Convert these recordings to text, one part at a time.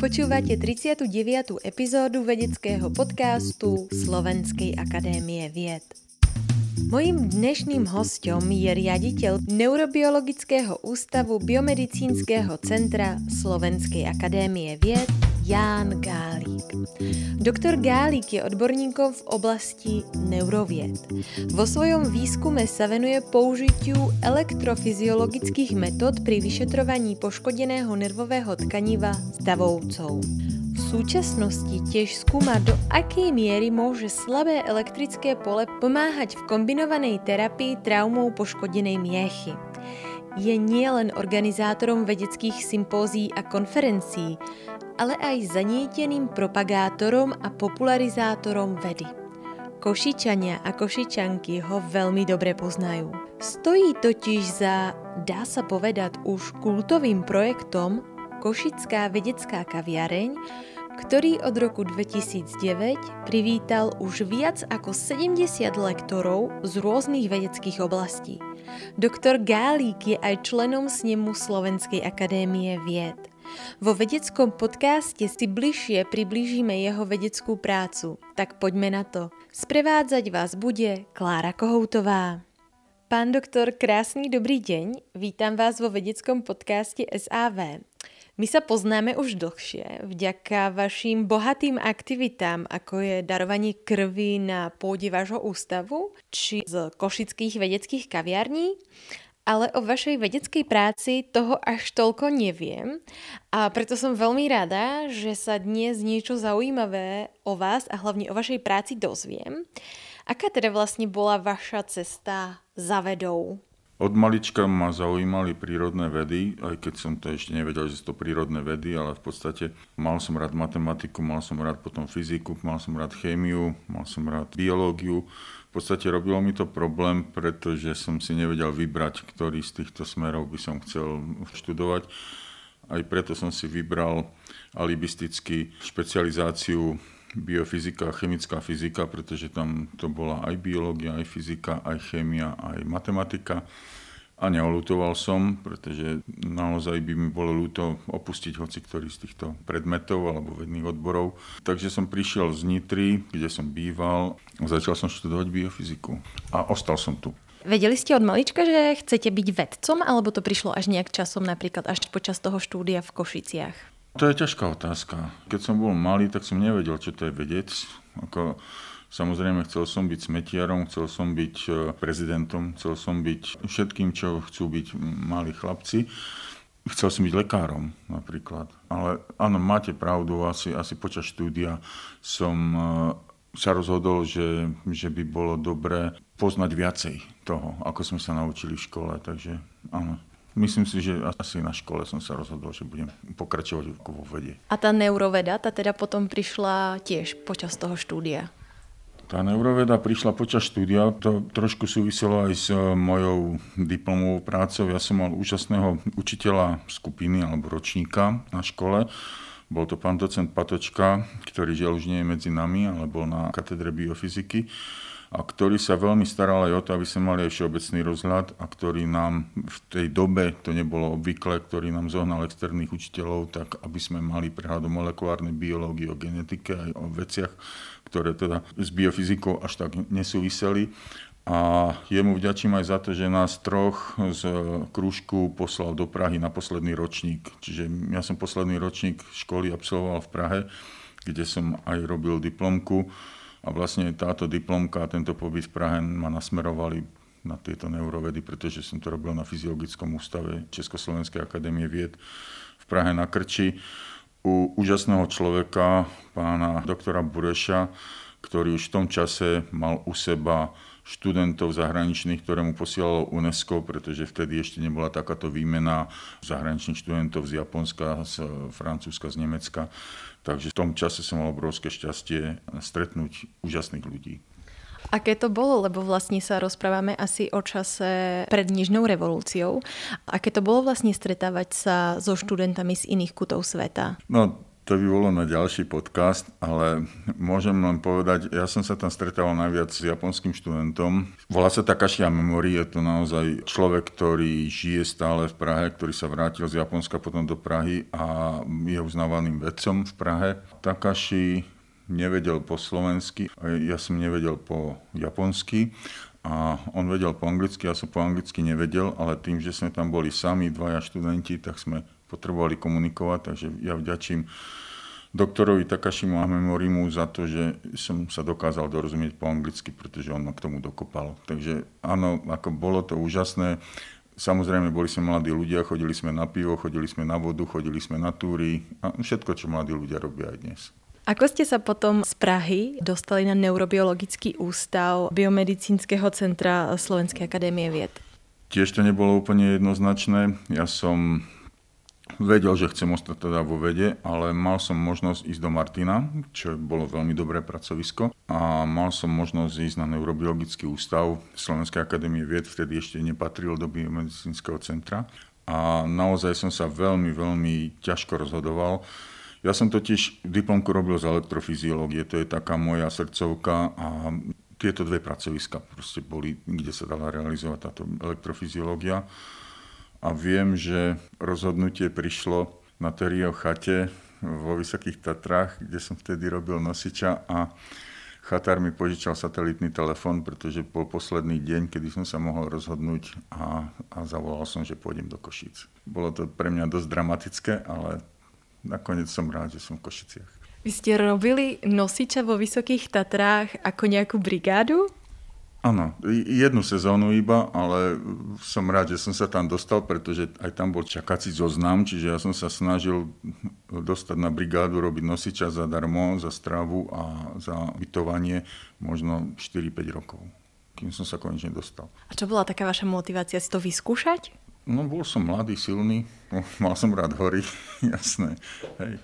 Počúvate 39. epizódu vedeckého podcastu Slovenskej akadémie vied. Mojím dnešným hostom je riaditeľ Neurobiologického ústavu Biomedicínskeho centra Slovenskej akadémie vied Ján Gálík. Doktor Gálík je odborníkom v oblasti neurovied. Vo svojom výskume sa venuje použitiu elektrofyziologických metód pri vyšetrovaní poškodeného nervového tkaniva stavovcov. V súčasnosti tiež skúma, do akej miery môže slabé elektrické pole pomáhať v kombinovanej terapii traumou poškodenej miechy. Je nielen organizátorom vedeckých sympózií a konferencií, ale aj zanieteným propagátorom a popularizátorom vedy. Košičania a košičanky ho veľmi dobre poznajú. Stojí totiž za, dá sa povedať, už kultovým projektom Košická vedecká kaviareň, ktorý od roku 2009 privítal už viac ako 70 lektorov z rôznych vedeckých oblastí. Doktor Gálík je aj členom snemu Slovenskej akadémie vied. Vo vedeckom podcaste si bližšie priblížime jeho vedeckú prácu, tak poďme na to. Sprevádzať vás bude Klára Kohoutová. Pán doktor, krásný dobrý deň. Vítam vás vo vedeckom podcaste SAV. My sa poznáme už dlhšie vďaka vašim bohatým aktivitám, ako je darovanie krvi na pôde vášho ústavu, či z košických vedeckých kaviarní, ale o vašej vedeckej práci toho až toľko neviem a preto som veľmi rada, že sa dnes niečo zaujímavé o vás a hlavne o vašej práci dozviem. Aká teda vlastne bola vaša cesta za vedou? Od malička ma zaujímali prírodné vedy, aj keď som to ešte nevedel, že sú to prírodné vedy, ale v podstate mal som rád matematiku, mal som rád potom fyziku, mal som rád chémiu, mal som rád biológiu. V podstate robilo mi to problém, pretože som si nevedel vybrať, ktorý z týchto smerov by som chcel študovať. Aj preto som si vybral alibisticky špecializáciu biofyzika a chemická fyzika, pretože tam to bola aj biológia, aj fyzika, aj chémia, aj matematika. A neolutoval som, pretože naozaj by mi bolo ľúto opustiť hoci ktorý z týchto predmetov alebo vedných odborov. Takže som prišiel z Nitry, kde som býval a začal som študovať biofyziku. A ostal som tu. Vedeli ste od malička, že chcete byť vedcom, alebo to prišlo až nejak časom, napríklad až počas toho štúdia v Košiciach? To je ťažká otázka. Keď som bol malý, tak som nevedel, čo to je vedec. Ako, samozrejme, chcel som byť smetiarom, chcel som byť e, prezidentom, chcel som byť všetkým, čo chcú byť malí chlapci. Chcel som byť lekárom napríklad. Ale áno, máte pravdu, asi, asi počas štúdia som e, sa rozhodol, že, že by bolo dobré poznať viacej toho, ako sme sa naučili v škole. Takže áno, Myslím si, že asi na škole som sa rozhodol, že budem pokračovať vo vede. A tá neuroveda, tá teda potom prišla tiež počas toho štúdia? Tá neuroveda prišla počas štúdia, to trošku súviselo aj s e, mojou diplomovou prácou. Ja som mal úžasného učiteľa skupiny alebo ročníka na škole. Bol to pán docent Patočka, ktorý žiaľ už nie je medzi nami, ale bol na katedre biofyziky a ktorý sa veľmi staral aj o to, aby sme mali aj všeobecný rozhľad a ktorý nám v tej dobe, to nebolo obvykle, ktorý nám zohnal externých učiteľov, tak aby sme mali prehľad o molekulárnej biológii, o genetike aj o veciach, ktoré teda s biofyzikou až tak nesúviseli. A jemu vďačím aj za to, že nás troch z krúžku poslal do Prahy na posledný ročník. Čiže ja som posledný ročník školy absolvoval v Prahe, kde som aj robil diplomku a vlastne táto diplomka a tento pobyt v Prahe ma nasmerovali na tieto neurovedy, pretože som to robil na Fyziologickom ústave Československej akadémie vied v Prahe na Krči u úžasného človeka, pána doktora Bureša, ktorý už v tom čase mal u seba študentov zahraničných, ktoré mu posielalo UNESCO, pretože vtedy ešte nebola takáto výmena zahraničných študentov z Japonska, z Francúzska, z Nemecka. Takže v tom čase som mal obrovské šťastie stretnúť úžasných ľudí. Aké to bolo, lebo vlastne sa rozprávame asi o čase pred Nižnou revolúciou. Aké to bolo vlastne stretávať sa so študentami z iných kutov sveta? No, to by bolo na ďalší podcast, ale môžem len povedať, ja som sa tam stretával najviac s japonským študentom. Volá sa Takashi Memori, je to naozaj človek, ktorý žije stále v Prahe, ktorý sa vrátil z Japonska potom do Prahy a je uznávaným vedcom v Prahe. Takashi nevedel po slovensky, ja som nevedel po japonsky a on vedel po anglicky, ja som po anglicky nevedel, ale tým, že sme tam boli sami, dvaja študenti, tak sme potrebovali komunikovať, takže ja vďačím doktorovi Takashimu Ahmemorimu za to, že som sa dokázal dorozumieť po anglicky, pretože on ma k tomu dokopal. Takže áno, ako bolo to úžasné. Samozrejme, boli sme mladí ľudia, chodili sme na pivo, chodili sme na vodu, chodili sme na túry a všetko, čo mladí ľudia robia aj dnes. Ako ste sa potom z Prahy dostali na Neurobiologický ústav Biomedicínskeho centra Slovenskej akadémie vied? Tiež to nebolo úplne jednoznačné. Ja som vedel, že chcem ostať teda vo vede, ale mal som možnosť ísť do Martina, čo bolo veľmi dobré pracovisko a mal som možnosť ísť na Neurobiologický ústav Slovenskej akadémie vied, vtedy ešte nepatril do biomedicínskeho centra a naozaj som sa veľmi, veľmi ťažko rozhodoval, ja som totiž diplomku robil z elektrofyziológie, to je taká moja srdcovka a tieto dve pracoviska proste boli, kde sa dala realizovať táto elektrofyziológia. A viem, že rozhodnutie prišlo na Terio chate vo Vysokých Tatrách, kde som vtedy robil nosiča a chatár mi požičal satelitný telefon, pretože bol posledný deň, kedy som sa mohol rozhodnúť a, a zavolal som, že pôjdem do Košíc. Bolo to pre mňa dosť dramatické, ale nakoniec som rád, že som v Košiciach. Vy ste robili nosiča vo Vysokých Tatrách ako nejakú brigádu? Áno, jednu sezónu iba, ale som rád, že som sa tam dostal, pretože aj tam bol čakací zoznam, čiže ja som sa snažil dostať na brigádu, robiť nosiča zadarmo, za stravu a za bytovanie možno 4-5 rokov, kým som sa konečne dostal. A čo bola taká vaša motivácia si to vyskúšať? No bol som mladý, silný, no, mal som rád hory, jasné. Hej.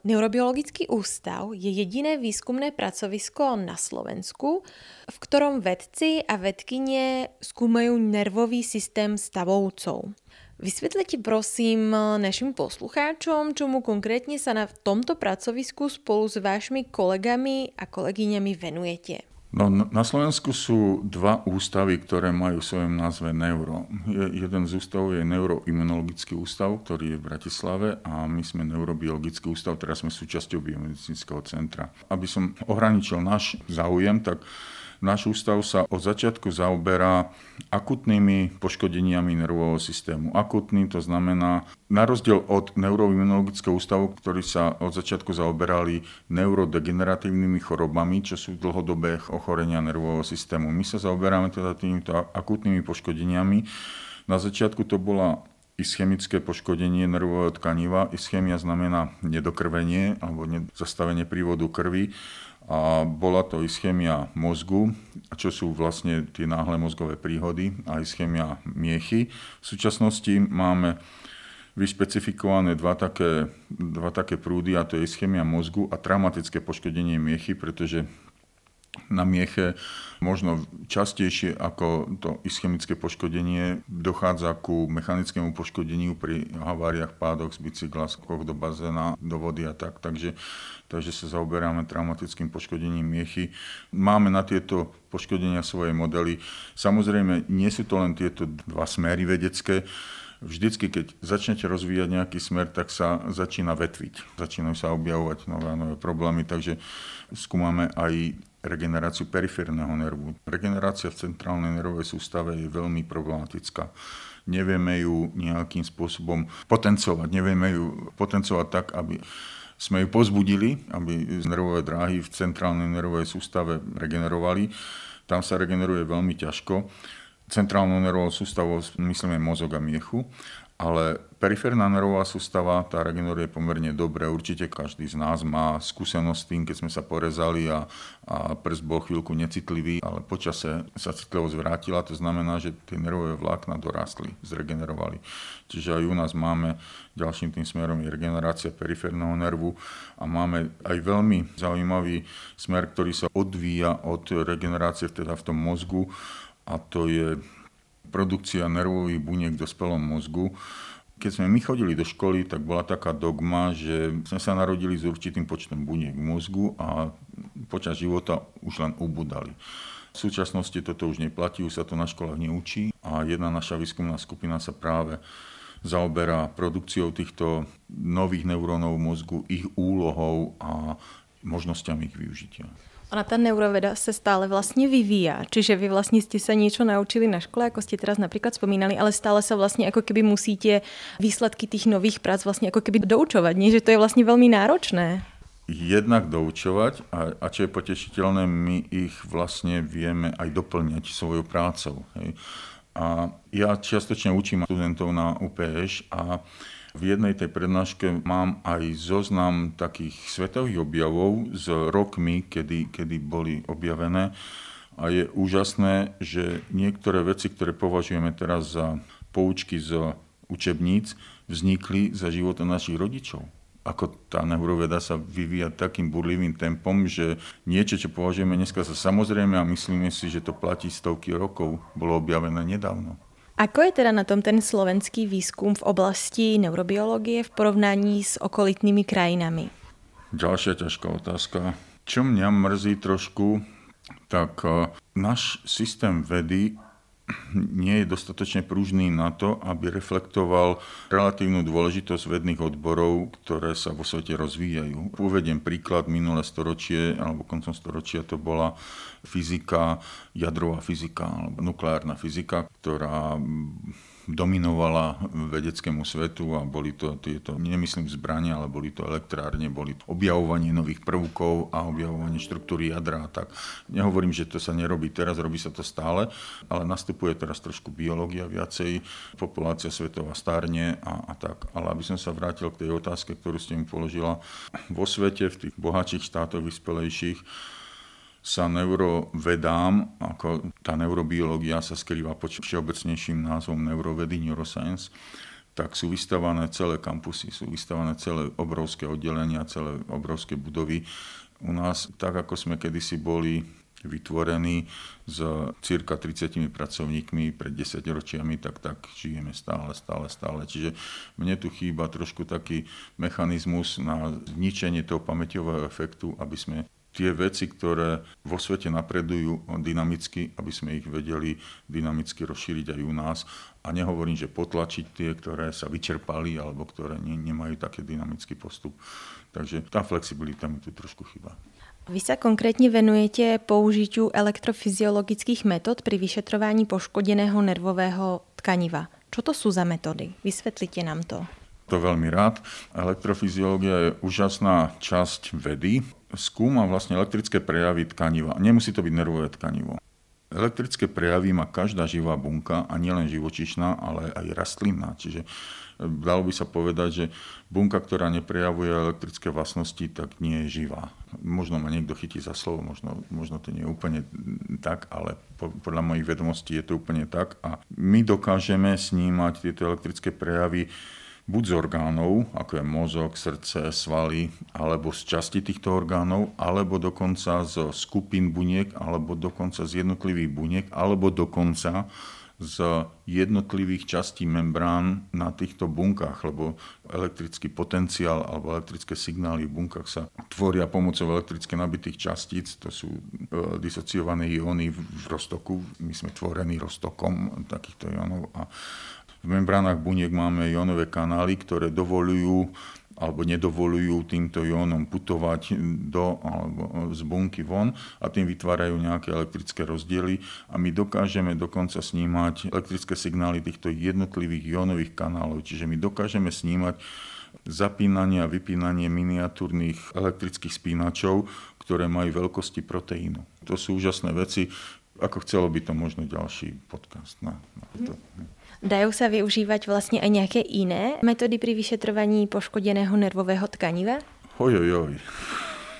Neurobiologický ústav je jediné výskumné pracovisko na Slovensku, v ktorom vedci a vedkynie skúmajú nervový systém stavovcov. Vysvetlite prosím našim poslucháčom, čomu konkrétne sa na tomto pracovisku spolu s vašimi kolegami a kolegyňami venujete. No, na Slovensku sú dva ústavy, ktoré majú v svojom názve Neuro. jeden z ústavov je Neuroimunologický ústav, ktorý je v Bratislave a my sme Neurobiologický ústav, teraz sme súčasťou Biomedicínskeho centra. Aby som ohraničil náš záujem, tak Náš ústav sa od začiatku zaoberá akutnými poškodeniami nervového systému. Akutný to znamená, na rozdiel od neuroimunologického ústavu, ktorí sa od začiatku zaoberali neurodegeneratívnymi chorobami, čo sú dlhodobé ochorenia nervového systému. My sa zaoberáme teda týmito akutnými poškodeniami. Na začiatku to bola ischemické poškodenie nervového tkaniva. Ischemia znamená nedokrvenie alebo zastavenie prívodu krvi a bola to ischémia mozgu, čo sú vlastne tie náhle mozgové príhody a ischémia miechy. V súčasnosti máme vyšpecifikované dva také, dva také prúdy a to je ischémia mozgu a traumatické poškodenie miechy, pretože na mieche možno častejšie ako to ischemické poškodenie dochádza ku mechanickému poškodeniu pri haváriách, pádoch z bicykla, skoch do bazéna, do vody a tak. Takže, takže sa zaoberáme traumatickým poškodením miechy. Máme na tieto poškodenia svoje modely. Samozrejme, nie sú to len tieto dva smery vedecké, vždycky, keď začnete rozvíjať nejaký smer, tak sa začína vetviť. Začínajú sa objavovať nové a nové problémy, takže skúmame aj regeneráciu periférneho nervu. Regenerácia v centrálnej nervovej sústave je veľmi problematická. Nevieme ju nejakým spôsobom potencovať, nevieme ju potencovať tak, aby sme ju pozbudili, aby nervové dráhy v centrálnej nervovej sústave regenerovali. Tam sa regeneruje veľmi ťažko. Centrálnou nervovou sústavou myslíme mozog a miechu ale periférna nervová sústava, tá regeneruje pomerne dobre. Určite každý z nás má skúsenosť s tým, keď sme sa porezali a, a prst bol chvíľku necitlivý, ale počase sa citlivosť vrátila. To znamená, že tie nervové vlákna dorastli, zregenerovali. Čiže aj u nás máme ďalším tým smerom je regenerácia periférneho nervu a máme aj veľmi zaujímavý smer, ktorý sa odvíja od regenerácie teda v tom mozgu a to je produkcia nervových buniek v dospelom mozgu. Keď sme my chodili do školy, tak bola taká dogma, že sme sa narodili s určitým počtom buniek v mozgu a počas života už len ubudali. V súčasnosti toto už neplatí, už sa to na školách neučí a jedna naša výskumná skupina sa práve zaoberá produkciou týchto nových neurónov v mozgu, ich úlohou a možnosťami ich využitia. Ona ta neuroveda se stále vlastně vyvíja, čiže vy vlastně jste se něco naučili na škole, jako jste teraz například vzpomínali, ale stále se vlastně jako keby musíte výsledky těch nových prác vlastně jako keby doučovat, nie? že to je vlastně velmi náročné. Jednak doučovať a, a čo je potešiteľné, my ich vlastne vieme aj doplňať svojou prácou. Hej. A ja čiastočne učím študentov na UPŠ a v jednej tej prednáške mám aj zoznam takých svetových objavov s rokmi, kedy, kedy boli objavené. A je úžasné, že niektoré veci, ktoré považujeme teraz za poučky z učebníc, vznikli za života našich rodičov ako tá neuroveda sa vyvíja takým burlivým tempom, že niečo, čo považujeme dneska za samozrejme a myslíme si, že to platí stovky rokov, bolo objavené nedávno. Ako je teda na tom ten slovenský výskum v oblasti neurobiológie v porovnaní s okolitnými krajinami? Ďalšia ťažká otázka. Čo mňa mrzí trošku, tak eh, náš systém vedy nie je dostatočne pružný na to, aby reflektoval relatívnu dôležitosť vedných odborov, ktoré sa vo svete rozvíjajú. Uvediem príklad, minulé storočie alebo koncom storočia to bola fyzika, jadrová fyzika alebo nukleárna fyzika, ktorá dominovala vedeckému svetu a boli to tieto, nemyslím zbrania, ale boli to elektrárne, boli objavovanie nových prvkov a objavovanie štruktúry jadra a tak. Nehovorím, že to sa nerobí teraz, robí sa to stále, ale nastupuje teraz trošku biológia viacej, populácia svetová stárne a, a tak. Ale aby som sa vrátil k tej otázke, ktorú ste mi položila, vo svete, v tých bohatších štátoch, vyspelejších, sa neurovedám, ako tá neurobiológia sa skrýva pod všeobecnejším názvom neurovedy, neuroscience, tak sú vystavané celé kampusy, sú vystavané celé obrovské oddelenia, celé obrovské budovy. U nás, tak ako sme kedysi boli vytvorení s cirka 30 pracovníkmi pred 10 ročiami, tak tak žijeme stále, stále, stále. Čiže mne tu chýba trošku taký mechanizmus na zničenie toho pamäťového efektu, aby sme tie veci, ktoré vo svete napredujú dynamicky, aby sme ich vedeli dynamicky rozšíriť aj u nás. A nehovorím, že potlačiť tie, ktoré sa vyčerpali alebo ktoré ne, nemajú taký dynamický postup. Takže tá flexibilita mi tu trošku chýba. Vy sa konkrétne venujete použitiu elektrofyziologických metód pri vyšetrovaní poškodeného nervového tkaniva. Čo to sú za metódy? Vysvetlite nám to to veľmi rád. Elektrofyziológia je úžasná časť vedy. Skúma vlastne elektrické prejavy tkaniva. Nemusí to byť nervové tkanivo. Elektrické prejavy má každá živá bunka a nielen živočišná, ale aj rastlinná. Čiže e, dalo by sa povedať, že bunka, ktorá neprejavuje elektrické vlastnosti, tak nie je živá. Možno ma niekto chytí za slovo, možno, možno to nie je úplne tak, ale podľa mojich vedomostí je to úplne tak. A my dokážeme snímať tieto elektrické prejavy buď z orgánov, ako je mozog, srdce, svaly, alebo z časti týchto orgánov, alebo dokonca z skupín buniek, alebo dokonca z jednotlivých buniek, alebo dokonca z jednotlivých častí membrán na týchto bunkách, lebo elektrický potenciál alebo elektrické signály v bunkách sa tvoria pomocou elektricky nabitých častíc, to sú e, disociované ióny v roztoku, my sme tvorení roztokom takýchto iónov a v membránach buniek máme jónové kanály, ktoré dovolujú alebo nedovolujú týmto jónom putovať do alebo z bunky von a tým vytvárajú nejaké elektrické rozdiely a my dokážeme dokonca snímať elektrické signály týchto jednotlivých jónových kanálov, čiže my dokážeme snímať zapínanie a vypínanie miniatúrnych elektrických spínačov, ktoré majú veľkosti proteínu. To sú úžasné veci, ako chcelo by to možno ďalší podcast na, na to. Mm. Dajú sa využívať vlastne aj nejaké iné metódy pri vyšetrovaní poškodeného nervového tkaniva? Ojojoj.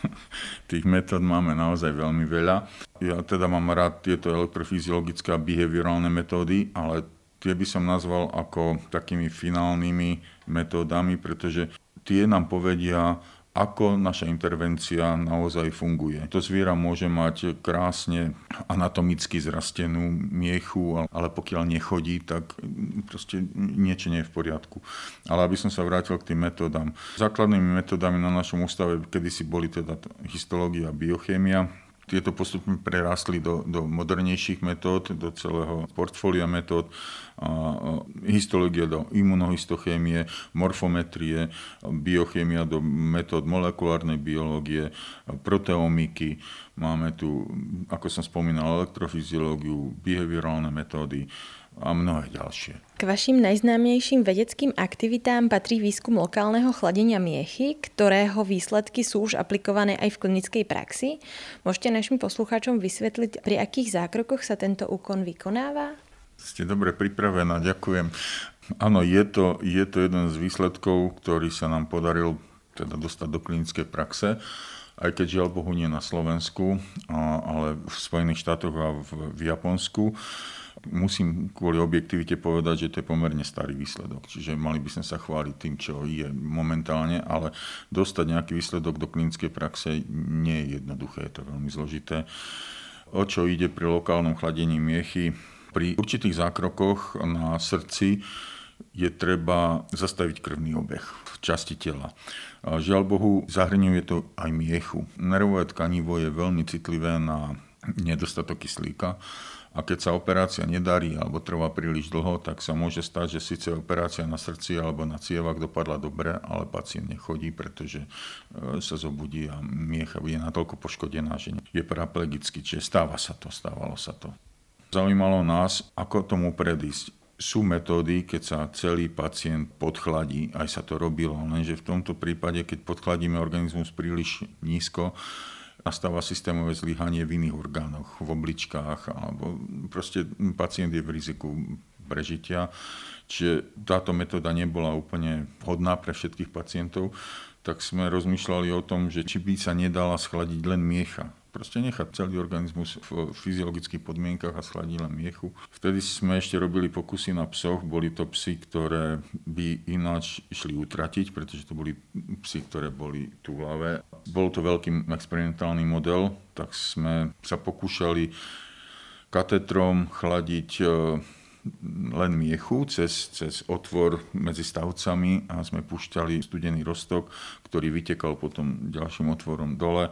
Tých metód máme naozaj veľmi veľa. Ja teda mám rád tieto elektrofyziologické a behaviorálne metódy, ale tie by som nazval ako takými finálnymi metódami, pretože tie nám povedia ako naša intervencia naozaj funguje. To zviera môže mať krásne anatomicky zrastenú miechu, ale pokiaľ nechodí, tak proste niečo nie je v poriadku. Ale aby som sa vrátil k tým metódam. Základnými metódami na našom ústave kedysi boli teda histológia a biochémia, tieto postupne prerastli do, do modernejších metód, do celého portfólia metód, histológia do imunohistochémie, morfometrie, biochémia do metód molekulárnej biológie, proteomiky, máme tu, ako som spomínal, elektrofyziológiu, behaviorálne metódy, a mnohé ďalšie. K vašim najznámejším vedeckým aktivitám patrí výskum lokálneho chladenia miechy, ktorého výsledky sú už aplikované aj v klinickej praxi. Môžete našim poslucháčom vysvetliť, pri akých zákrokoch sa tento úkon vykonáva? Ste dobre pripravená, ďakujem. Áno, je to, je to jeden z výsledkov, ktorý sa nám podaril teda dostať do klinickej praxe aj keď žiaľ Bohu nie na Slovensku, ale v Spojených štátoch a v, v Japonsku musím kvôli objektivite povedať, že to je pomerne starý výsledok. Čiže mali by sme sa chváliť tým, čo je momentálne, ale dostať nejaký výsledok do klinickej praxe nie je jednoduché, je to veľmi zložité. O čo ide pri lokálnom chladení miechy? Pri určitých zákrokoch na srdci je treba zastaviť krvný obeh v časti tela. Žiaľ Bohu, zahrňuje to aj miechu. Nervové tkanivo je veľmi citlivé na nedostatok kyslíka a keď sa operácia nedarí alebo trvá príliš dlho, tak sa môže stať, že síce operácia na srdci alebo na cievach dopadla dobre, ale pacient nechodí, pretože e, sa zobudí a miecha je natoľko poškodená, že je paraplegický. Čiže stáva sa to, stávalo sa to. Zaujímalo nás, ako tomu predísť. Sú metódy, keď sa celý pacient podchladí, aj sa to robilo, lenže v tomto prípade, keď podchladíme organizmus príliš nízko, nastáva systémové zlyhanie v iných orgánoch, v obličkách, alebo proste pacient je v riziku prežitia. Čiže táto metóda nebola úplne vhodná pre všetkých pacientov, tak sme rozmýšľali o tom, že či by sa nedala schladiť len miecha proste nechať celý organizmus v fyziologických podmienkach a schladí len miechu. Vtedy sme ešte robili pokusy na psoch, boli to psy, ktoré by ináč išli utratiť, pretože to boli psy, ktoré boli túlavé. Bol to veľký experimentálny model, tak sme sa pokúšali katetrom chladiť e, len miechu cez, cez otvor medzi stavcami a sme púšťali studený roztok, ktorý vytekal potom ďalším otvorom dole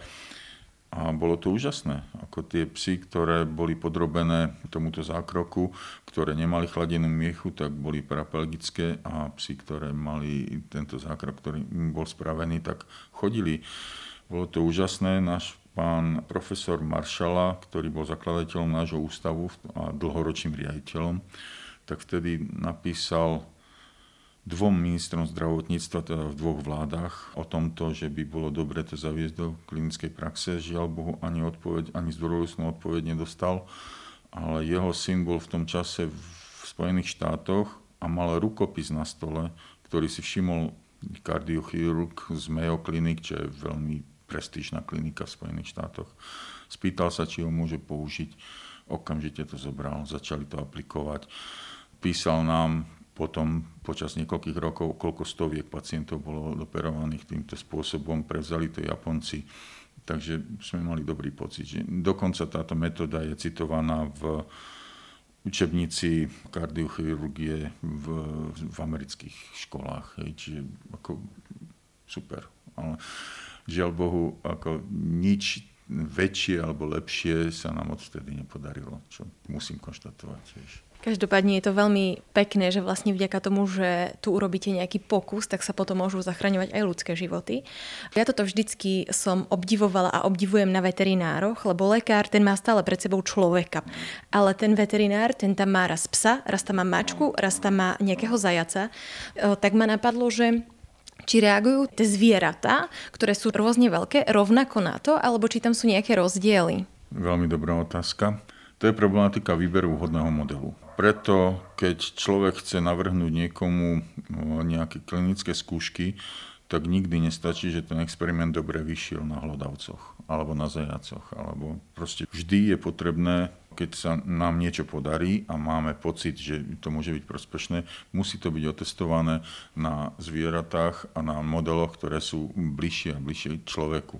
a bolo to úžasné, ako tie psy, ktoré boli podrobené tomuto zákroku, ktoré nemali chladenú miechu, tak boli parapelgické a psy, ktoré mali tento zákrok, ktorý im bol spravený, tak chodili. Bolo to úžasné. Náš pán profesor Maršala, ktorý bol zakladateľom nášho ústavu a dlhoročným riaditeľom, tak vtedy napísal dvom ministrom zdravotníctva, teda v dvoch vládach, o tomto, že by bolo dobre to zaviesť do klinickej praxe. Žiaľ Bohu, ani, odpoveď, ani zdvorovostnú odpoveď nedostal, ale jeho syn bol v tom čase v Spojených štátoch a mal rukopis na stole, ktorý si všimol kardiochirurg z Mayo Clinic, čo je veľmi prestížna klinika v Spojených štátoch. Spýtal sa, či ho môže použiť. Okamžite to zobral, začali to aplikovať. Písal nám, potom počas niekoľkých rokov, koľko stoviek pacientov bolo operovaných týmto spôsobom, prevzali to Japonci. Takže sme mali dobrý pocit, že dokonca táto metóda je citovaná v učebnici kardiochirurgie v, v amerických školách. Hej, čiže ako super. Ale žiaľ Bohu, ako nič väčšie alebo lepšie sa nám odvtedy nepodarilo, čo musím konštatovať tiež. Každopádne je to veľmi pekné, že vlastne vďaka tomu, že tu urobíte nejaký pokus, tak sa potom môžu zachraňovať aj ľudské životy. Ja toto vždycky som obdivovala a obdivujem na veterinároch, lebo lekár ten má stále pred sebou človeka. Ale ten veterinár, ten tam má raz psa, raz tam má mačku, raz tam má nejakého zajaca. Tak ma napadlo, že či reagujú tie zvieratá, ktoré sú rôzne veľké, rovnako na to, alebo či tam sú nejaké rozdiely? Veľmi dobrá otázka. To je problematika výberu vhodného modelu preto, keď človek chce navrhnúť niekomu nejaké klinické skúšky, tak nikdy nestačí, že ten experiment dobre vyšiel na hlodavcoch alebo na zajacoch. Alebo proste vždy je potrebné keď sa nám niečo podarí a máme pocit, že to môže byť prospešné, musí to byť otestované na zvieratách a na modeloch, ktoré sú bližšie a bližšie človeku.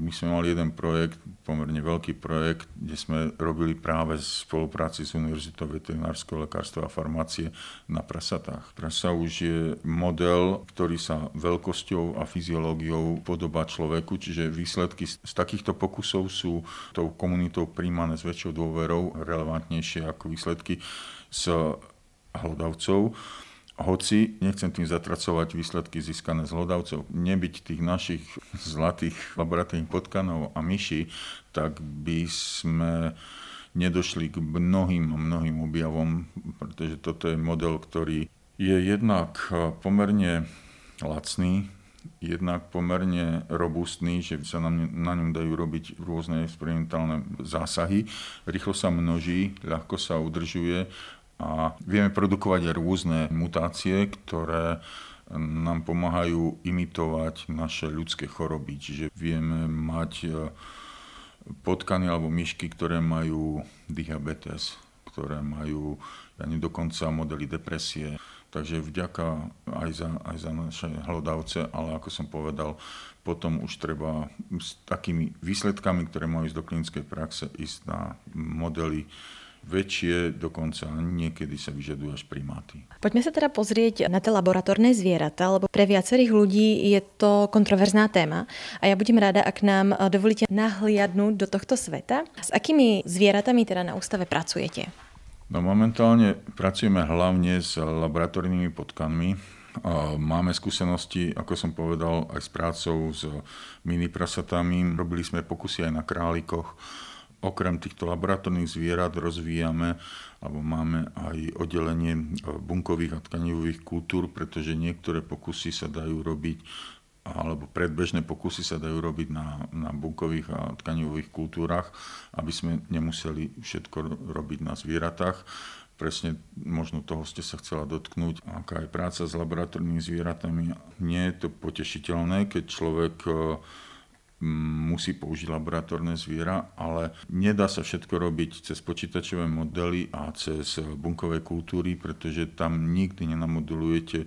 My sme mali jeden projekt, pomerne veľký projekt, kde sme robili práve v spolupráci s Univerzitou veterinárskeho lekárstva a farmácie na prasatách. Prasa už je model, ktorý sa veľkosťou a fyziológiou podobá človeku, čiže výsledky z takýchto pokusov sú tou komunitou príjmané s väčšou dôverou, relevantnejšie ako výsledky s hlodavcov hoci nechcem tým zatracovať výsledky získané z hlodavcov, nebyť tých našich zlatých laboratórnych potkanov a myší, tak by sme nedošli k mnohým mnohým objavom, pretože toto je model, ktorý je jednak pomerne lacný, jednak pomerne robustný, že sa na, na ňom dajú robiť rôzne experimentálne zásahy, rýchlo sa množí, ľahko sa udržuje a vieme produkovať aj rôzne mutácie, ktoré nám pomáhajú imitovať naše ľudské choroby. Čiže vieme mať e, potkany alebo myšky, ktoré majú diabetes, ktoré majú ja dokonca modely depresie. Takže vďaka aj za, aj za naše hlodavce, ale ako som povedal, potom už treba s takými výsledkami, ktoré majú ísť do klinickej praxe, ísť na modely väčšie, dokonca niekedy sa vyžadujú až primáty. Poďme sa teda pozrieť na tie laboratórne zvieratá, lebo pre viacerých ľudí je to kontroverzná téma a ja budem rada, ak nám dovolíte nahliadnúť do tohto sveta. S akými zvieratami teda na ústave pracujete? No momentálne pracujeme hlavne s laboratórnymi potkanmi, Máme skúsenosti, ako som povedal, aj s prácou s mini prasatami. Robili sme pokusy aj na králikoch okrem týchto laboratórnych zvierat rozvíjame alebo máme aj oddelenie e, bunkových a tkanivových kultúr, pretože niektoré pokusy sa dajú robiť alebo predbežné pokusy sa dajú robiť na, na bunkových a tkanivových kultúrach, aby sme nemuseli všetko robiť na zvieratách. Presne možno toho ste sa chcela dotknúť, aká je práca s laboratórnymi zvieratami. Nie je to potešiteľné, keď človek e, musí použiť laboratórne zviera, ale nedá sa všetko robiť cez počítačové modely a cez bunkové kultúry, pretože tam nikdy nenamodulujete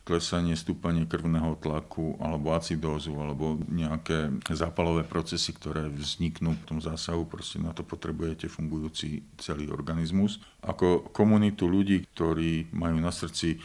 klesanie, stúpanie krvného tlaku alebo acidózu alebo nejaké zápalové procesy, ktoré vzniknú v tom zásahu. Proste na to potrebujete fungujúci celý organizmus. Ako komunitu ľudí, ktorí majú na srdci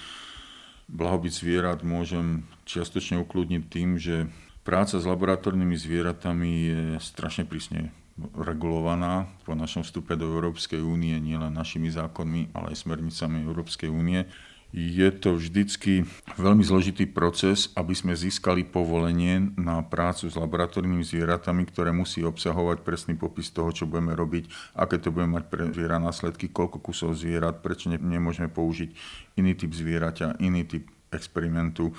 blahobyt zvierat, môžem čiastočne ukludniť tým, že Práca s laboratórnymi zvieratami je strašne prísne regulovaná po našom vstupe do Európskej únie, nielen našimi zákonmi, ale aj smernicami Európskej únie. Je to vždycky veľmi zložitý proces, aby sme získali povolenie na prácu s laboratórnymi zvieratami, ktoré musí obsahovať presný popis toho, čo budeme robiť, aké to budeme mať pre zviera následky, koľko kusov zvierat, prečo nemôžeme použiť iný typ zvieraťa, iný typ experimentu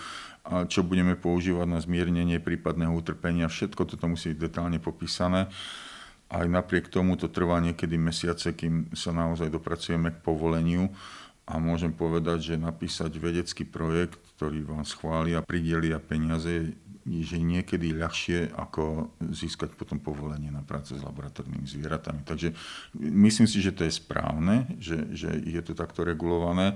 a čo budeme používať na zmiernenie prípadného utrpenia. Všetko toto musí byť detálne popísané. Aj napriek tomu to trvá niekedy mesiace, kým sa naozaj dopracujeme k povoleniu a môžem povedať, že napísať vedecký projekt, ktorý vám schvália, pridelia peniaze, je niekedy ľahšie, ako získať potom povolenie na práce s laboratórnymi zvieratami. Takže myslím si, že to je správne, že, že je to takto regulované.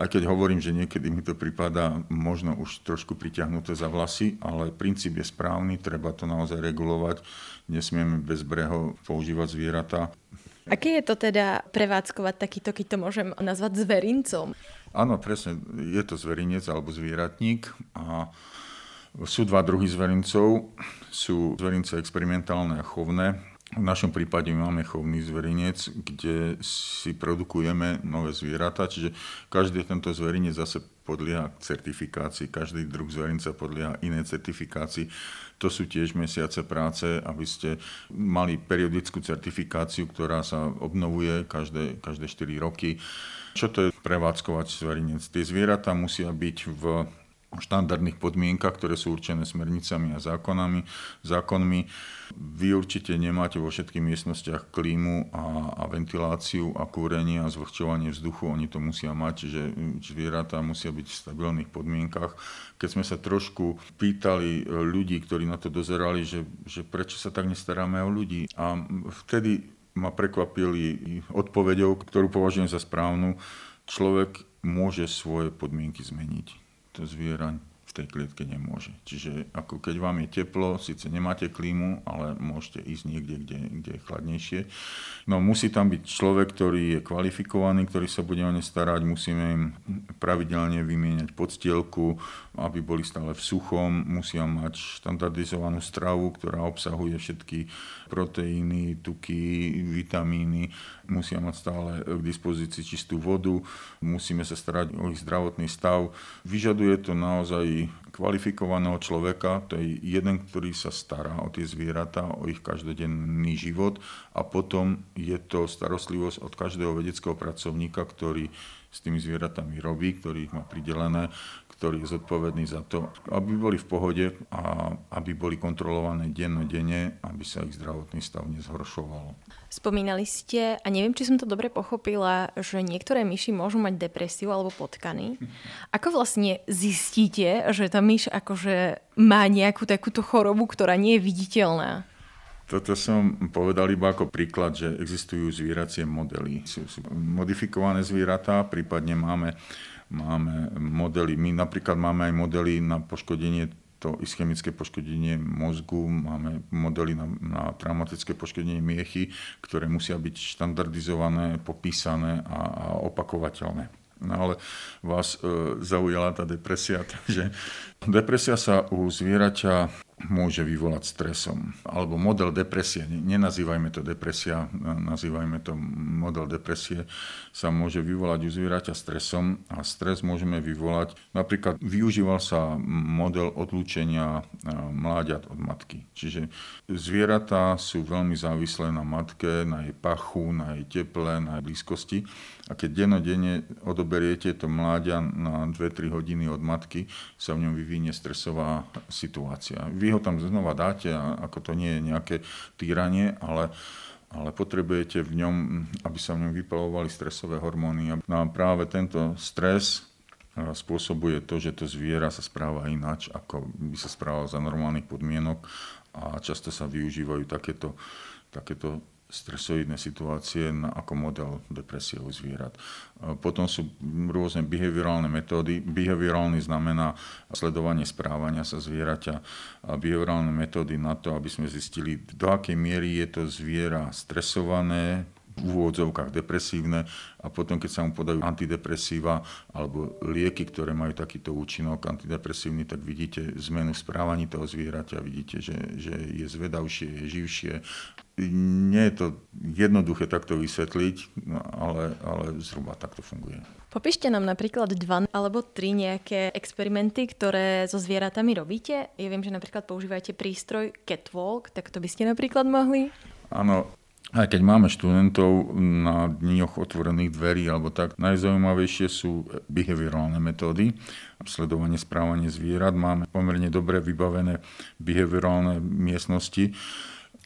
Aj keď hovorím, že niekedy mi to prípada možno už trošku priťahnuté za vlasy, ale princíp je správny, treba to naozaj regulovať. Nesmieme bez breho používať zvieratá. Aké je to teda prevádzkovať takýto, keď to môžem nazvať zverincom? Áno, presne, je to zverinec alebo zvieratník a sú dva druhy zverincov. Sú zverince experimentálne a chovné. V našom prípade máme chovný zverinec, kde si produkujeme nové zvieratá, čiže každý tento zverinec zase podlieha certifikácii, každý druh zverinca podlieha inej certifikácii. To sú tiež mesiace práce, aby ste mali periodickú certifikáciu, ktorá sa obnovuje každé, každé 4 roky. Čo to je prevádzkovať zverinec? Tie zvieratá musia byť v štandardných podmienkach, ktoré sú určené smernicami a zákonami, zákonmi. Vy určite nemáte vo všetkých miestnostiach klímu a, a ventiláciu a kúrenie a zvlhčovanie vzduchu. Oni to musia mať, že zvieratá musia byť v stabilných podmienkach. Keď sme sa trošku pýtali ľudí, ktorí na to dozerali, že, že prečo sa tak nestaráme o ľudí. A vtedy ma prekvapili odpovedou, ktorú považujem za správnu. Človek môže svoje podmienky zmeniť. To zviera v tej klietke nemôže. Čiže ako keď vám je teplo, síce nemáte klímu, ale môžete ísť niekde, kde, kde je chladnejšie. No musí tam byť človek, ktorý je kvalifikovaný, ktorý sa bude o ne starať, musíme im pravidelne vymieňať podstielku, aby boli stále v suchom, musia mať štandardizovanú stravu, ktorá obsahuje všetky proteíny, tuky, vitamíny, musia mať stále k dispozícii čistú vodu, musíme sa starať o ich zdravotný stav. Vyžaduje to naozaj kvalifikovaného človeka, to je jeden, ktorý sa stará o tie zvieratá, o ich každodenný život a potom je to starostlivosť od každého vedeckého pracovníka, ktorý s tými zvieratami robí, ktorý ich má pridelené, ktorý je zodpovedný za to, aby boli v pohode a aby boli kontrolované denne, aby sa ich zdravotný stav nezhoršoval. Spomínali ste, a neviem, či som to dobre pochopila, že niektoré myši môžu mať depresiu alebo potkany. Ako vlastne zistíte, že tá myš akože má nejakú takúto chorobu, ktorá nie je viditeľná? Toto som povedal iba ako príklad, že existujú zvieracie modely. Sú, sú modifikované zvieratá, prípadne máme, máme modely. My napríklad máme aj modely na poškodenie to ischemické poškodenie mozgu, máme modely na, na traumatické poškodenie miechy, ktoré musia byť štandardizované, popísané a, a opakovateľné. No ale vás e, zaujala tá depresia, takže depresia sa u zvieraťa môže vyvolať stresom. Alebo model depresie, nenazývajme to depresia, nazývajme to model depresie, sa môže vyvolať u zvieraťa stresom a stres môžeme vyvolať. Napríklad využíval sa model odlúčenia mláďat od matky. Čiže zvieratá sú veľmi závislé na matke, na jej pachu, na jej teple, na jej blízkosti. A keď denodenne odoberiete to mláďa na 2-3 hodiny od matky, sa v ňom vyvinie stresová situácia. Ho tam znova dáte, ako to nie je nejaké týranie, ale ale potrebujete v ňom, aby sa v ňom vypalovali stresové hormóny. A práve tento stres spôsobuje to, že to zviera sa správa ináč, ako by sa správal za normálnych podmienok a často sa využívajú takéto, takéto stresoidné situácie ako model depresie u zvierat. Potom sú rôzne behaviorálne metódy. Behaviorálny znamená sledovanie správania sa zvieraťa. A behaviorálne metódy na to, aby sme zistili, do akej miery je to zviera stresované, v úvodzovkách depresívne a potom, keď sa mu podajú antidepresíva alebo lieky, ktoré majú takýto účinok antidepresívny, tak vidíte zmenu správaní toho zvieraťa, vidíte, že, že je zvedavšie, je živšie. Nie je to jednoduché takto vysvetliť, no, ale, ale zhruba takto funguje. Popíšte nám napríklad dva alebo tri nejaké experimenty, ktoré so zvieratami robíte. Ja viem, že napríklad používate prístroj Catwalk, tak to by ste napríklad mohli? Áno, aj keď máme študentov na dňoch otvorených dverí alebo tak, najzaujímavejšie sú behaviorálne metódy, sledovanie správania zvierat. Máme pomerne dobre vybavené behaviorálne miestnosti.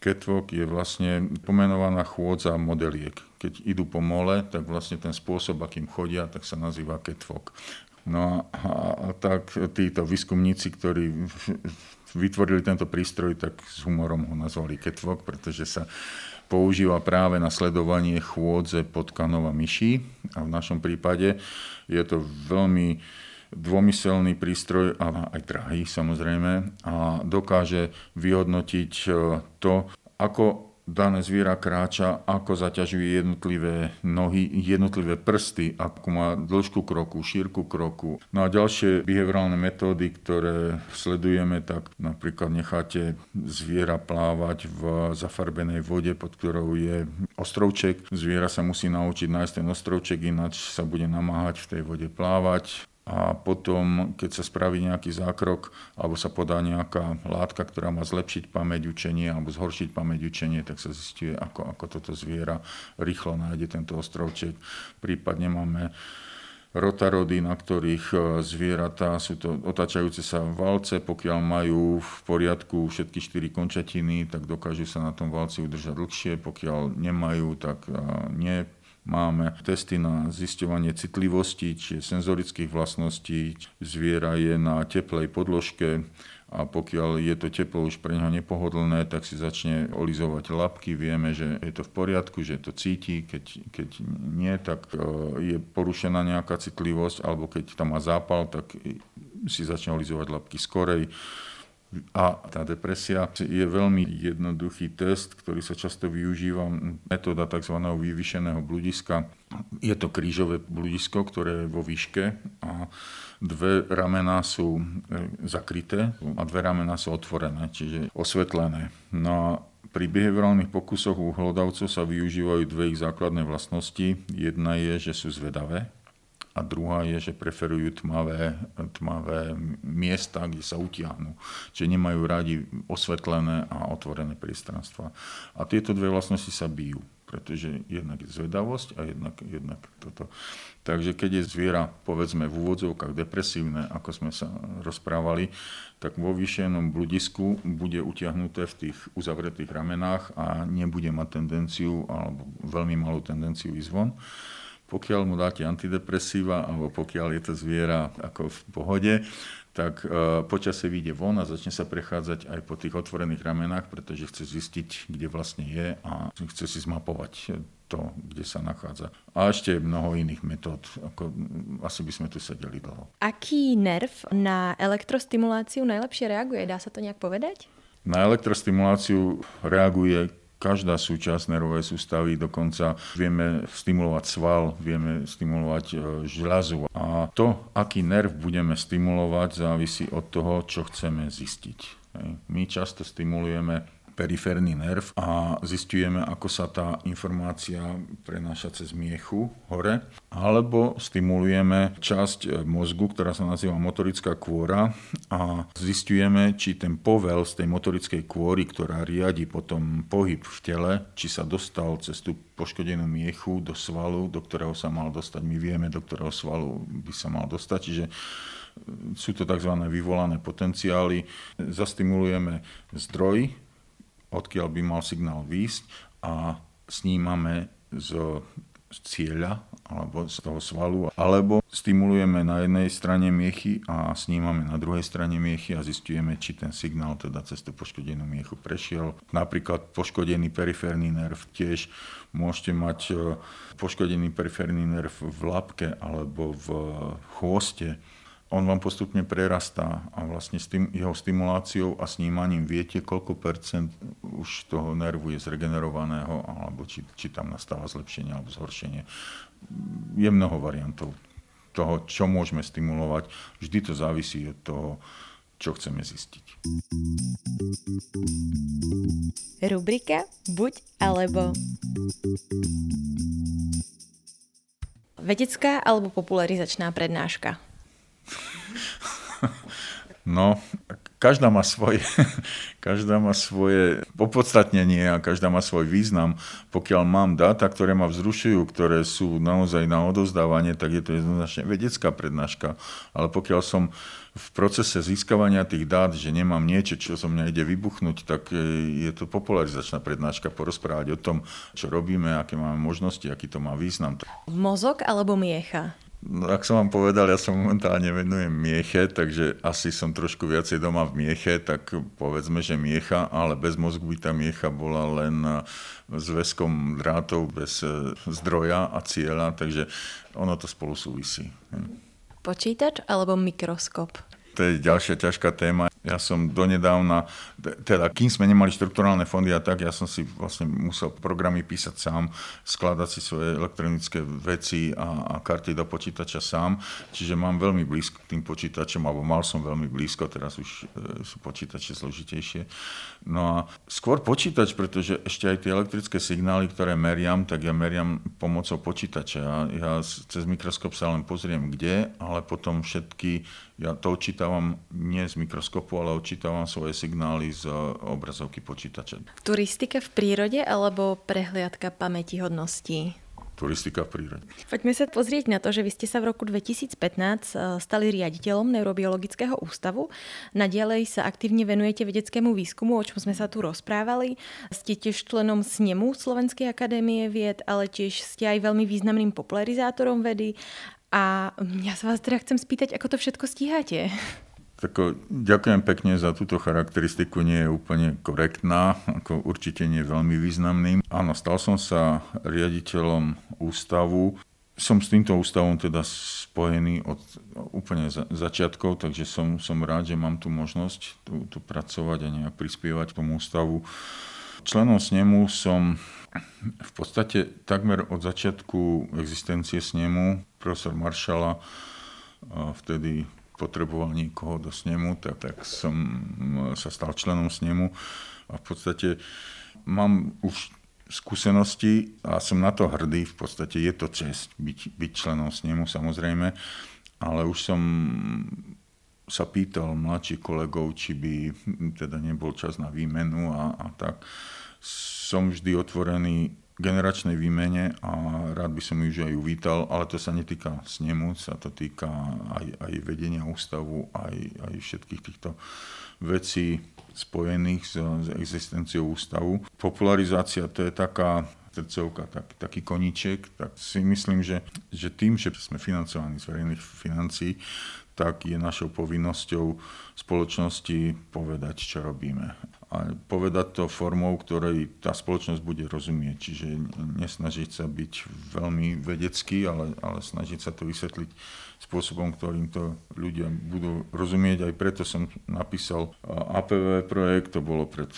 Catwalk je vlastne pomenovaná chôdza modeliek. Keď idú po mole, tak vlastne ten spôsob, akým chodia, tak sa nazýva catwalk. No a, a tak títo výskumníci, ktorí vytvorili tento prístroj, tak s humorom ho nazvali catwalk, pretože sa používa práve na sledovanie chôdze potkanov a myší. A v našom prípade je to veľmi dvomyselný prístroj a aj drahý samozrejme a dokáže vyhodnotiť e, to, ako dané zviera kráča, ako zaťažuje jednotlivé nohy, jednotlivé prsty, ako má dĺžku kroku, šírku kroku. No a ďalšie behaviorálne metódy, ktoré sledujeme, tak napríklad necháte zviera plávať v zafarbenej vode, pod ktorou je ostrovček. Zviera sa musí naučiť nájsť ten ostrovček, ináč sa bude namáhať v tej vode plávať a potom, keď sa spraví nejaký zákrok alebo sa podá nejaká látka, ktorá má zlepšiť pamäť učenie alebo zhoršiť pamäť učenie, tak sa zistuje, ako, ako toto zviera rýchlo nájde tento ostrovček. Prípadne máme rotarody, na ktorých e, zvieratá sú to otáčajúce sa valce, pokiaľ majú v poriadku všetky štyri končatiny, tak dokážu sa na tom valci udržať dlhšie, pokiaľ nemajú, tak e, nie Máme testy na zisťovanie citlivosti, či senzorických vlastností. Zviera je na teplej podložke, a pokiaľ je to teplo už pre neho nepohodlné, tak si začne olizovať labky. Vieme, že je to v poriadku, že to cíti. Keď, keď nie, tak e, je porušená nejaká citlivosť, alebo keď tam má zápal, tak si začne olizovať labky skorej. A tá depresia je veľmi jednoduchý test, ktorý sa často využíva, metóda tzv. vyvyšeného bludiska. Je to krížové bludisko, ktoré je vo výške a dve ramená sú e, zakryté a dve ramená sú otvorené, čiže osvetlené. No pri behaviorálnych pokusoch u hlodavcov sa využívajú dve ich základné vlastnosti. Jedna je, že sú zvedavé, a druhá je, že preferujú tmavé, tmavé miesta, kde sa utiahnu. Čiže nemajú radi osvetlené a otvorené priestranstva. A tieto dve vlastnosti sa bijú, pretože jednak je zvedavosť a jednak, jednak toto. Takže keď je zviera, povedzme v úvodzovkách depresívne, ako sme sa rozprávali, tak vo vyšenom bludisku bude utiahnuté v tých uzavretých ramenách a nebude mať tendenciu, alebo veľmi malú tendenciu ísť von. Pokiaľ mu dáte antidepresíva, alebo pokiaľ je to zviera ako v pohode, tak e, počasie vyjde von a začne sa prechádzať aj po tých otvorených ramenách, pretože chce zistiť, kde vlastne je a chce si zmapovať to, kde sa nachádza. A ešte mnoho iných metód, ako asi by sme tu sedeli dlho. Aký nerv na elektrostimuláciu najlepšie reaguje? Dá sa to nejak povedať? Na elektrostimuláciu reaguje každá súčasť nervovej sústavy, dokonca vieme stimulovať sval, vieme stimulovať e, žľazu. A to, aký nerv budeme stimulovať, závisí od toho, čo chceme zistiť. My často stimulujeme periférny nerv a zistujeme, ako sa tá informácia prenáša cez miechu hore, alebo stimulujeme časť e, mozgu, ktorá sa nazýva motorická kôra a zistujeme, či ten povel z tej motorickej kôry, ktorá riadi potom pohyb v tele, či sa dostal cez tú poškodenú miechu do svalu, do ktorého sa mal dostať. My vieme, do ktorého svalu by sa mal dostať, čiže sú to tzv. vyvolané potenciály. Zastimulujeme zdroj odkiaľ by mal signál výjsť a snímame z cieľa alebo z toho svalu, alebo stimulujeme na jednej strane miechy a snímame na druhej strane miechy a zistujeme, či ten signál teda cez tú poškodenú miechu prešiel. Napríklad poškodený periférny nerv tiež môžete mať e, poškodený periférny nerv v labke alebo v chvoste on vám postupne prerastá a vlastne s tým jeho stimuláciou a snímaním viete, koľko percent už toho nervu je zregenerovaného, alebo či, či tam nastáva zlepšenie alebo zhoršenie. Je mnoho variantov toho, čo môžeme stimulovať. Vždy to závisí od toho, čo chceme zistiť. Rubrika Buď alebo Vedecká alebo popularizačná prednáška? No, každá má svoje, každá má svoje opodstatnenie a každá má svoj význam. Pokiaľ mám dáta, ktoré ma vzrušujú, ktoré sú naozaj na odovzdávanie, tak je to jednoznačne vedecká prednáška. Ale pokiaľ som v procese získavania tých dát, že nemám niečo, čo zo mňa ide vybuchnúť, tak e, je to popularizačná prednáška porozprávať o tom, čo robíme, aké máme možnosti, aký to má význam. Mozog alebo miecha? No, ak som vám povedal, ja sa momentálne venujem mieche, takže asi som trošku viacej doma v mieche, tak povedzme, že miecha, ale bez mozgu by tá miecha bola len zväzkom drátov bez e, zdroja a cieľa, takže ono to spolu súvisí. Počítač alebo mikroskop? To je ďalšia ťažká téma. Ja som donedávna, teda kým sme nemali štrukturálne fondy a tak, ja som si vlastne musel programy písať sám, skladať si svoje elektronické veci a, a karty do počítača sám. Čiže mám veľmi blízko k tým počítačom, alebo mal som veľmi blízko, teraz už e, sú počítače zložitejšie. No a skôr počítač, pretože ešte aj tie elektrické signály, ktoré meriam, tak ja meriam pomocou počítača. Ja, ja cez mikroskop sa len pozriem kde, ale potom všetky ja to odčítavam nie z mikroskopu, ale odčítavam svoje signály z obrazovky počítača. Turistika v prírode alebo prehliadka pamäti hodností? turistika v prírode. Poďme sa pozrieť na to, že vy ste sa v roku 2015 eh, stali riaditeľom Neurobiologického ústavu. Naďalej sa aktívne venujete vedeckému výskumu, o čom sme sa tu rozprávali. Ste tiež členom snemu Slovenskej akadémie vied, ale tiež ste aj veľmi významným popularizátorom vedy. A ja sa vás teda chcem spýtať, ako to všetko stíhate? Tak ďakujem pekne za túto charakteristiku, nie je úplne korektná, ako určite nie veľmi významným. Áno, stal som sa riaditeľom ústavu. Som s týmto ústavom teda spojený od úplne za, začiatkov, takže som, som rád, že mám tu možnosť tu, tu pracovať a nejak prispievať tomu ústavu. Členom snemu som v podstate takmer od začiatku existencie snemu profesor Maršala vtedy potreboval niekoho do snemu, tak, tak som sa stal členom snemu a v podstate mám už skúsenosti a som na to hrdý, v podstate je to čest byť, byť členom snemu samozrejme, ale už som sa pýtal mladších kolegov, či by teda nebol čas na výmenu a, a tak. Som vždy otvorený generačnej výmene a rád by som ju aj uvítal, ale to sa netýka snemu, sa to týka aj, aj vedenia ústavu, aj, aj všetkých týchto vecí spojených s, s existenciou ústavu. Popularizácia to je taká srdcovka, tak, taký koníček, tak si myslím, že, že tým, že sme financovaní z verejných financií, tak je našou povinnosťou spoločnosti povedať, čo robíme a povedať to formou, ktorej tá spoločnosť bude rozumieť. Čiže nesnažiť sa byť veľmi vedecký, ale, ale snažiť sa to vysvetliť spôsobom, ktorým to ľudia budú rozumieť. Aj preto som napísal APV projekt, to bolo pred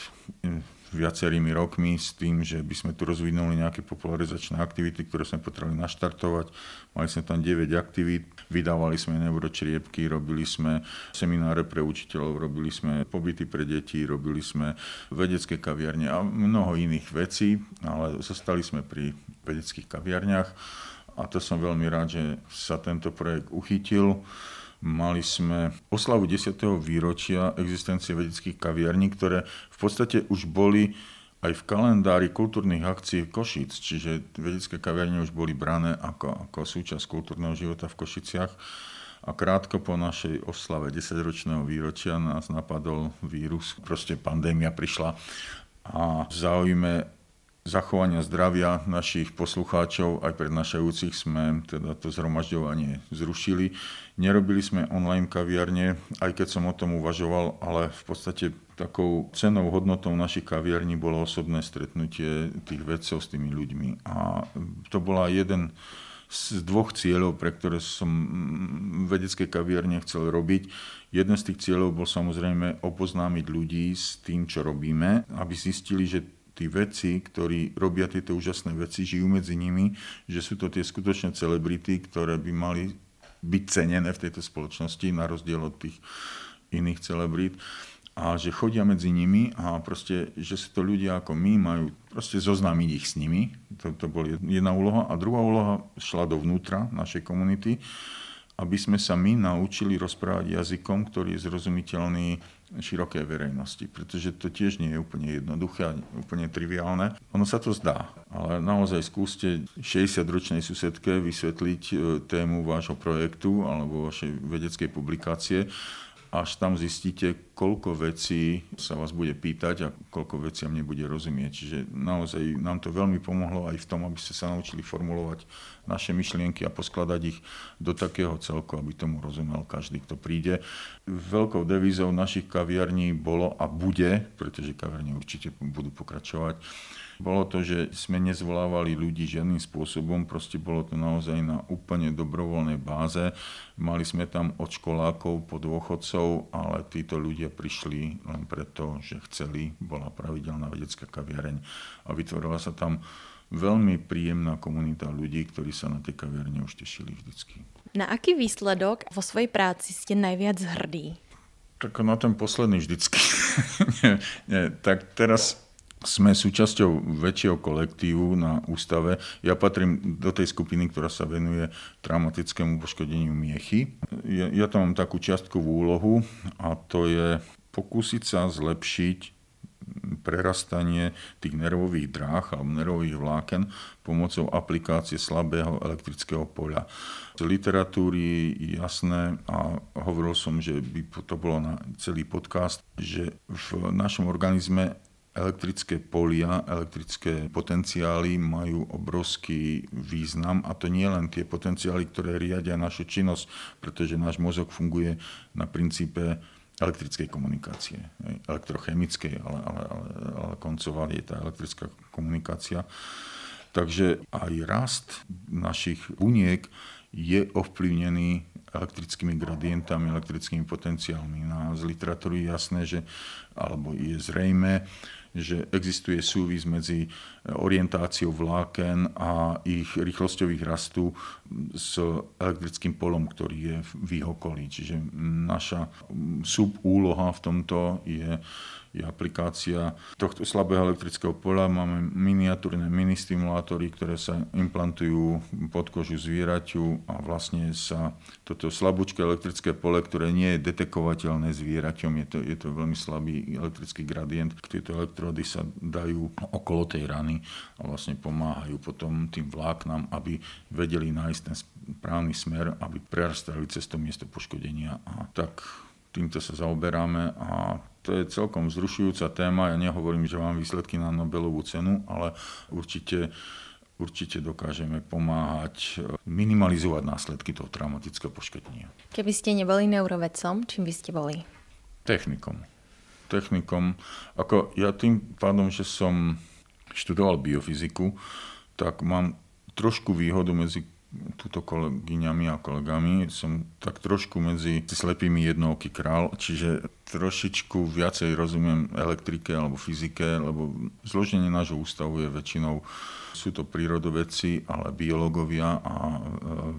viacerými rokmi s tým, že by sme tu rozvinuli nejaké popularizačné aktivity, ktoré sme potrebovali naštartovať. Mali sme tam 9 aktivít, vydávali sme neuročriepky, robili sme semináre pre učiteľov, robili sme pobyty pre deti, robili sme vedecké kaviarne a mnoho iných vecí, ale zostali sme pri vedeckých kaviarniach a to som veľmi rád, že sa tento projekt uchytil. Mali sme oslavu 10. výročia existencie vedeckých kaviarní, ktoré v podstate už boli aj v kalendári kultúrnych akcií Košic, čiže vedecké kaviarne už boli brané ako, ako súčasť kultúrneho života v Košiciach. A krátko po našej oslave 10-ročného výročia nás napadol vírus, proste pandémia prišla a v záujme zachovania zdravia našich poslucháčov aj prednášajúcich sme teda to zhromažďovanie zrušili. Nerobili sme online kaviarne, aj keď som o tom uvažoval, ale v podstate takou cenou hodnotou našich kaviarní bolo osobné stretnutie tých vedcov s tými ľuďmi. A to bola jeden z dvoch cieľov, pre ktoré som vedecké kaviarne chcel robiť. Jeden z tých cieľov bol samozrejme opoznámiť ľudí s tým, čo robíme, aby zistili, že tí vedci, ktorí robia tieto úžasné veci, žijú medzi nimi, že sú to tie skutočné celebrity, ktoré by mali byť cenené v tejto spoločnosti, na rozdiel od tých iných celebrít a že chodia medzi nimi a proste, že sú to ľudia ako my, majú proste zoznámiť ich s nimi. To, to bola jedna úloha. A druhá úloha šla dovnútra našej komunity, aby sme sa my naučili rozprávať jazykom, ktorý je zrozumiteľný širokej verejnosti, pretože to tiež nie je úplne jednoduché a úplne triviálne. Ono sa to zdá, ale naozaj skúste 60-ročnej susedke vysvetliť e, tému vášho projektu alebo vašej vedeckej publikácie až tam zistíte, koľko vecí sa vás bude pýtať a koľko veciam nebude rozumieť. Čiže naozaj nám to veľmi pomohlo aj v tom, aby ste sa naučili formulovať naše myšlienky a poskladať ich do takého celku, aby tomu rozumel každý, kto príde. Veľkou devízou našich kaviarní bolo a bude, pretože kaviarne určite budú pokračovať, bolo to, že sme nezvolávali ľudí žiadnym spôsobom, proste bolo to naozaj na úplne dobrovoľnej báze. Mali sme tam od školákov po dôchodcov, ale títo ľudia prišli len preto, že chceli, bola pravidelná vedecká kaviareň a vytvorila sa tam veľmi príjemná komunita ľudí, ktorí sa na tie kaviarne už tešili vždycky. Na aký výsledok vo svojej práci ste najviac hrdí? Tak na ten posledný vždycky. nie, nie, tak teraz sme súčasťou väčšieho kolektívu na ústave. Ja patrím do tej skupiny, ktorá sa venuje traumatickému poškodeniu miechy. Ja, ja tam mám takú čiastkovú úlohu a to je pokúsiť sa zlepšiť prerastanie tých nervových dráh alebo nervových vláken pomocou aplikácie slabého elektrického poľa. Z literatúry jasné a hovoril som, že by to bolo na celý podcast, že v našom organizme elektrické polia, elektrické potenciály majú obrovský význam a to nie len tie potenciály, ktoré riadia našu činnosť, pretože náš mozog funguje na princípe elektrickej komunikácie, elektrochemickej, ale, ale, ale, ale koncová je tá elektrická komunikácia. Takže aj rast našich buniek je ovplyvnený elektrickými gradientami, elektrickými potenciálmi. No z literatúry je jasné, že, alebo je zrejme, že existuje súvis medzi orientáciou vláken a ich rýchlosťových rastu s elektrickým polom, ktorý je v ich okolí. Čiže naša subúloha v tomto je je aplikácia tohto slabého elektrického pola. Máme miniatúrne ministimulátory, ktoré sa implantujú pod kožu zvieraťu a vlastne sa toto slabúčké elektrické pole, ktoré nie je detekovateľné zvieraťom, je to, je to veľmi slabý elektrický gradient. Tieto elektrody sa dajú okolo tej rany a vlastne pomáhajú potom tým vláknam, aby vedeli nájsť ten správny smer, aby prerastali cez to miesto poškodenia. A tak týmto sa zaoberáme a to je celkom vzrušujúca téma. Ja nehovorím, že mám výsledky na Nobelovú cenu, ale určite určite dokážeme pomáhať minimalizovať následky toho traumatického poškodenia. Keby ste neboli neurovedcom, čím by ste boli? Technikom. Technikom. Ako ja tým pádom, že som študoval biofyziku, tak mám trošku výhodu medzi túto kolegyňami a kolegami. Som tak trošku medzi slepými jednouky král, čiže trošičku viacej rozumiem elektrike alebo fyzike, lebo zloženie nášho ústavu je väčšinou sú to prírodovedci, ale biológovia a e,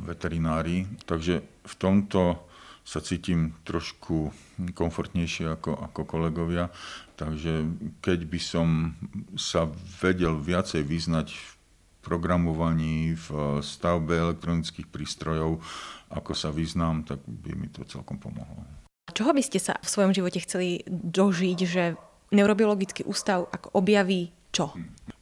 veterinári. Takže v tomto sa cítim trošku komfortnejšie ako, ako kolegovia. Takže keď by som sa vedel viacej vyznať v programovaní, v stavbe elektronických prístrojov, ako sa vyznám, tak by mi to celkom pomohlo. Čoho by ste sa v svojom živote chceli dožiť, že neurobiologický ústav ako objaví čo?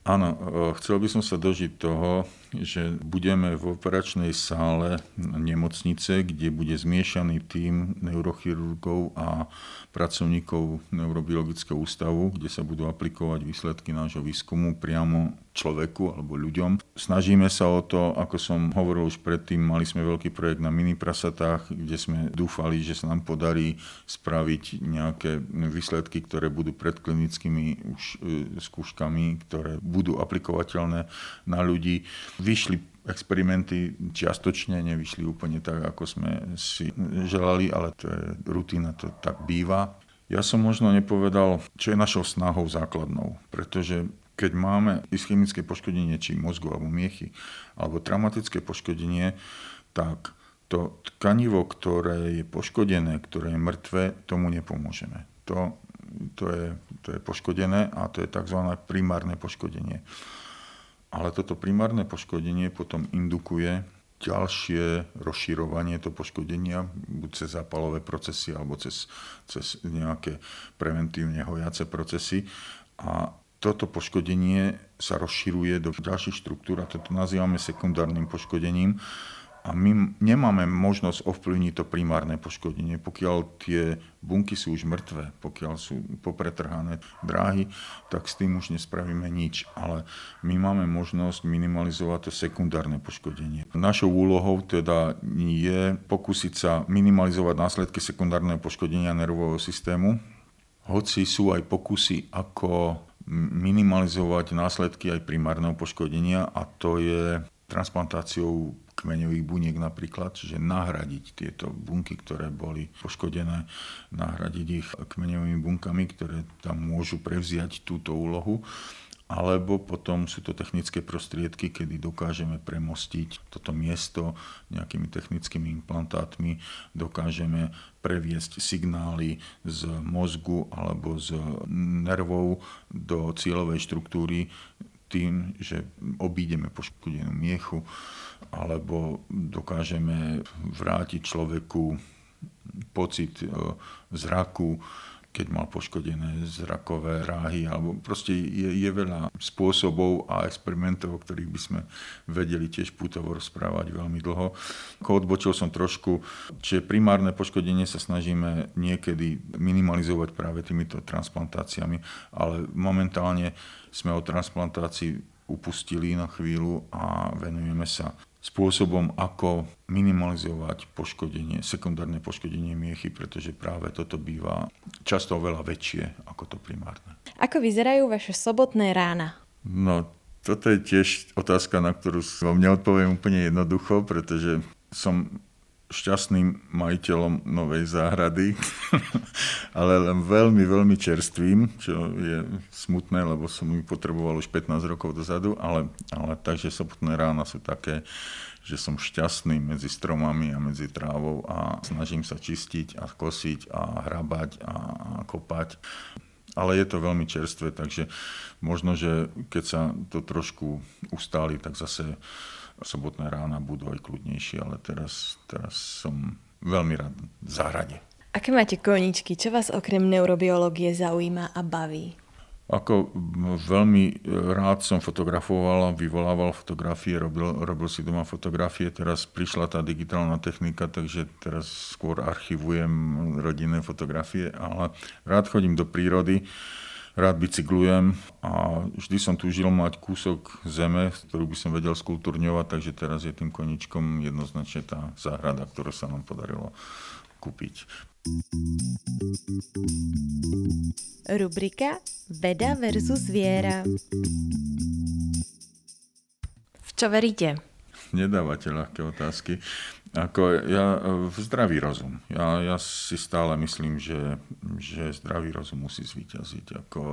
Áno, e, chcel by som sa dožiť toho, že budeme v operačnej sále nemocnice, kde bude zmiešaný tým neurochirurgov a pracovníkov neurobiologického ústavu, kde sa budú aplikovať výsledky nášho výskumu priamo človeku alebo ľuďom. Snažíme sa o to, ako som hovoril už predtým, mali sme veľký projekt na mini prasatách, kde sme dúfali, že sa nám podarí spraviť nejaké výsledky, ktoré budú predklinickými už e, skúškami, ktoré budú aplikovateľné na ľudí. Vyšli experimenty čiastočne nevyšli úplne tak, ako sme si želali, ale to je rutina, to tak býva. Ja som možno nepovedal, čo je našou snahou základnou, pretože keď máme ischemické poškodenie či mozgu alebo miechy, alebo traumatické poškodenie, tak to tkanivo, ktoré je poškodené, ktoré je mŕtve, tomu nepomôžeme. To, to, je, to je poškodené a to je tzv. primárne poškodenie. Ale toto primárne poškodenie potom indukuje ďalšie rozširovanie toho poškodenia, buď cez zápalové procesy alebo cez, cez nejaké preventívne hojace procesy. A toto poškodenie sa rozširuje do ďalších štruktúr a toto nazývame sekundárnym poškodením a my nemáme možnosť ovplyvniť to primárne poškodenie, pokiaľ tie bunky sú už mŕtve, pokiaľ sú popretrhané dráhy, tak s tým už nespravíme nič. Ale my máme možnosť minimalizovať to sekundárne poškodenie. Našou úlohou teda je pokúsiť sa minimalizovať následky sekundárneho poškodenia nervového systému, hoci sú aj pokusy, ako minimalizovať následky aj primárneho poškodenia a to je transplantáciou kmeňových buniek napríklad, čiže nahradiť tieto bunky, ktoré boli poškodené, nahradiť ich kmeňovými bunkami, ktoré tam môžu prevziať túto úlohu alebo potom sú to technické prostriedky, kedy dokážeme premostiť toto miesto nejakými technickými implantátmi, dokážeme previesť signály z mozgu alebo z nervov do cieľovej štruktúry tým, že obídeme poškodenú miechu alebo dokážeme vrátiť človeku pocit e, zraku. Keď mal poškodené zrakové ráhy, alebo proste je, je veľa spôsobov a experimentov, o ktorých by sme vedeli tiež putovo rozprávať veľmi dlho. Odbočil som trošku, čiže primárne poškodenie sa snažíme niekedy minimalizovať práve týmito transplantáciami, ale momentálne sme o transplantácii upustili na chvíľu a venujeme sa spôsobom, ako minimalizovať poškodenie, sekundárne poškodenie miechy, pretože práve toto býva často oveľa väčšie ako to primárne. Ako vyzerajú vaše sobotné rána? No, toto je tiež otázka, na ktorú vám neodpoviem úplne jednoducho, pretože som šťastným majiteľom novej záhrady, ale len veľmi, veľmi čerstvým, čo je smutné, lebo som ju potreboval už 15 rokov dozadu, ale, ale takže sobotné rána sú také, že som šťastný medzi stromami a medzi trávou a snažím sa čistiť a kosiť a hrabať a, kopať. Ale je to veľmi čerstvé, takže možno, že keď sa to trošku ustáli, tak zase sobotné rána budú aj kľudnejšie, ale teraz, teraz som veľmi rád v záhrade. Aké máte koničky? Čo vás okrem neurobiológie zaujíma a baví? Ako veľmi rád som fotografoval, vyvolával fotografie, robil, robil si doma fotografie. Teraz prišla tá digitálna technika, takže teraz skôr archivujem rodinné fotografie, ale rád chodím do prírody rád bicyklujem a vždy som túžil mať kúsok zeme, ktorú by som vedel skultúrňovať, takže teraz je tým koničkom jednoznačne tá záhrada, ktorú sa nám podarilo kúpiť. Rubrika Veda versus viera. V čo veríte? Nedávate ľahké otázky. Ako ja, v zdravý rozum. Ja, ja si stále myslím, že, že zdravý rozum musí zvíťaziť. Ako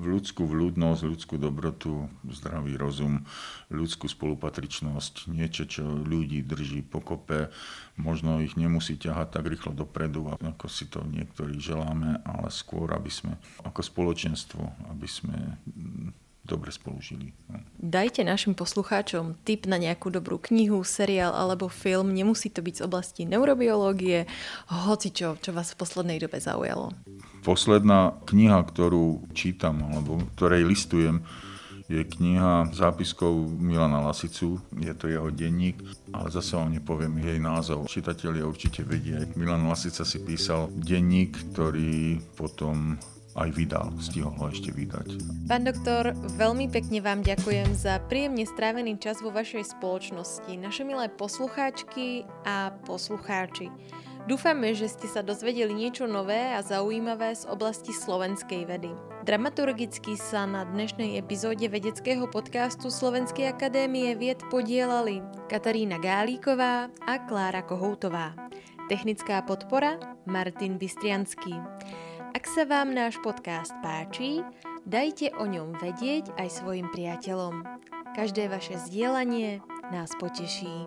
v ľudskú vľudnosť, ľudskú dobrotu, zdravý rozum, ľudskú spolupatričnosť, niečo, čo ľudí drží pokope, možno ich nemusí ťahať tak rýchlo dopredu, ako si to niektorí želáme, ale skôr, aby sme ako spoločenstvo, aby sme dobre spolužili. No. Dajte našim poslucháčom tip na nejakú dobrú knihu, seriál alebo film. Nemusí to byť z oblasti neurobiológie, hoci čo, čo vás v poslednej dobe zaujalo. Posledná kniha, ktorú čítam alebo ktorej listujem, je kniha zápiskov Milana Lasicu, je to jeho denník, ale zase vám nepoviem jej názov. Čitatelia určite vedia. Milan Lasica si písal denník, ktorý potom aj vydal, stihol ho ešte vydať. Pán doktor, veľmi pekne vám ďakujem za príjemne strávený čas vo vašej spoločnosti, naše milé poslucháčky a poslucháči. Dúfame, že ste sa dozvedeli niečo nové a zaujímavé z oblasti slovenskej vedy. Dramaturgicky sa na dnešnej epizóde vedeckého podcastu Slovenskej akadémie vied podielali Katarína Gálíková a Klára Kohoutová. Technická podpora Martin Bystrianský. Ak sa vám náš podcast páči, dajte o ňom vedieť aj svojim priateľom. Každé vaše zdieľanie nás poteší.